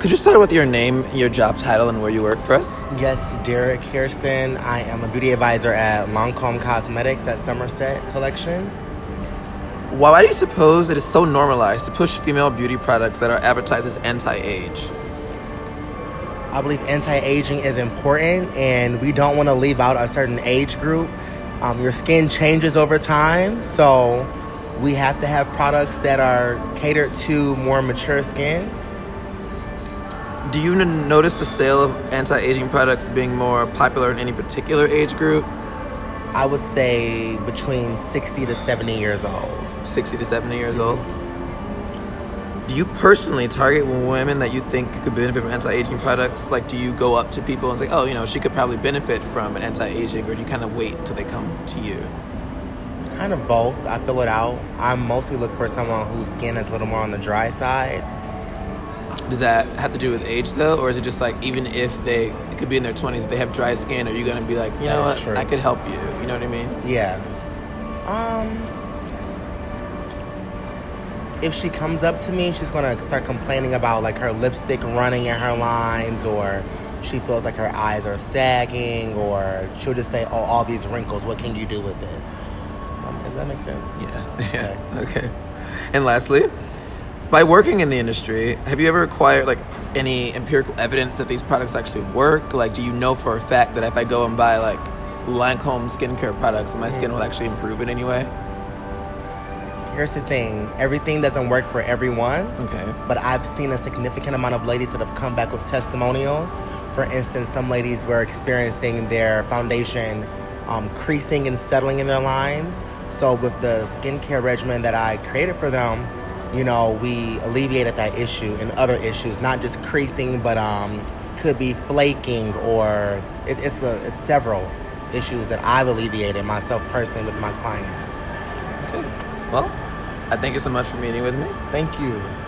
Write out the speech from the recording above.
Could you start with your name, your job title, and where you work for us? Yes, Derek Kirsten. I am a beauty advisor at Lancome Cosmetics at Somerset Collection. Why do you suppose it is so normalized to push female beauty products that are advertised as anti-age? I believe anti-aging is important, and we don't want to leave out a certain age group. Um, your skin changes over time, so we have to have products that are catered to more mature skin. Do you n- notice the sale of anti-aging products being more popular in any particular age group? I would say between 60 to 70 years old. 60 to 70 years old. Do you personally target women that you think could benefit from anti-aging products? Like, do you go up to people and say, "Oh, you know, she could probably benefit from an anti-aging," or do you kind of wait until they come to you? Kind of both. I fill it out. I mostly look for someone whose skin is a little more on the dry side. Does that have to do with age though, or is it just like even if they it could be in their 20s, if they have dry skin, are you gonna be like, you know what, true. I could help you? You know what I mean? Yeah. Um. If she comes up to me, she's gonna start complaining about like her lipstick running in her lines, or she feels like her eyes are sagging, or she'll just say, "Oh, all these wrinkles. What can you do with this?" Um, does that make sense? Yeah. Yeah. Okay. And lastly, by working in the industry, have you ever acquired like any empirical evidence that these products actually work? Like, do you know for a fact that if I go and buy like Lancome skincare products, my skin will actually improve in any way? Here's the thing: everything doesn't work for everyone. Okay. but I've seen a significant amount of ladies that have come back with testimonials. For instance, some ladies were experiencing their foundation um, creasing and settling in their lines. So, with the skincare regimen that I created for them, you know, we alleviated that issue and other issues, not just creasing, but um, could be flaking or it, it's, a, it's several issues that I've alleviated myself personally with my clients. Okay. Well, I thank you so much for meeting with me. Thank you.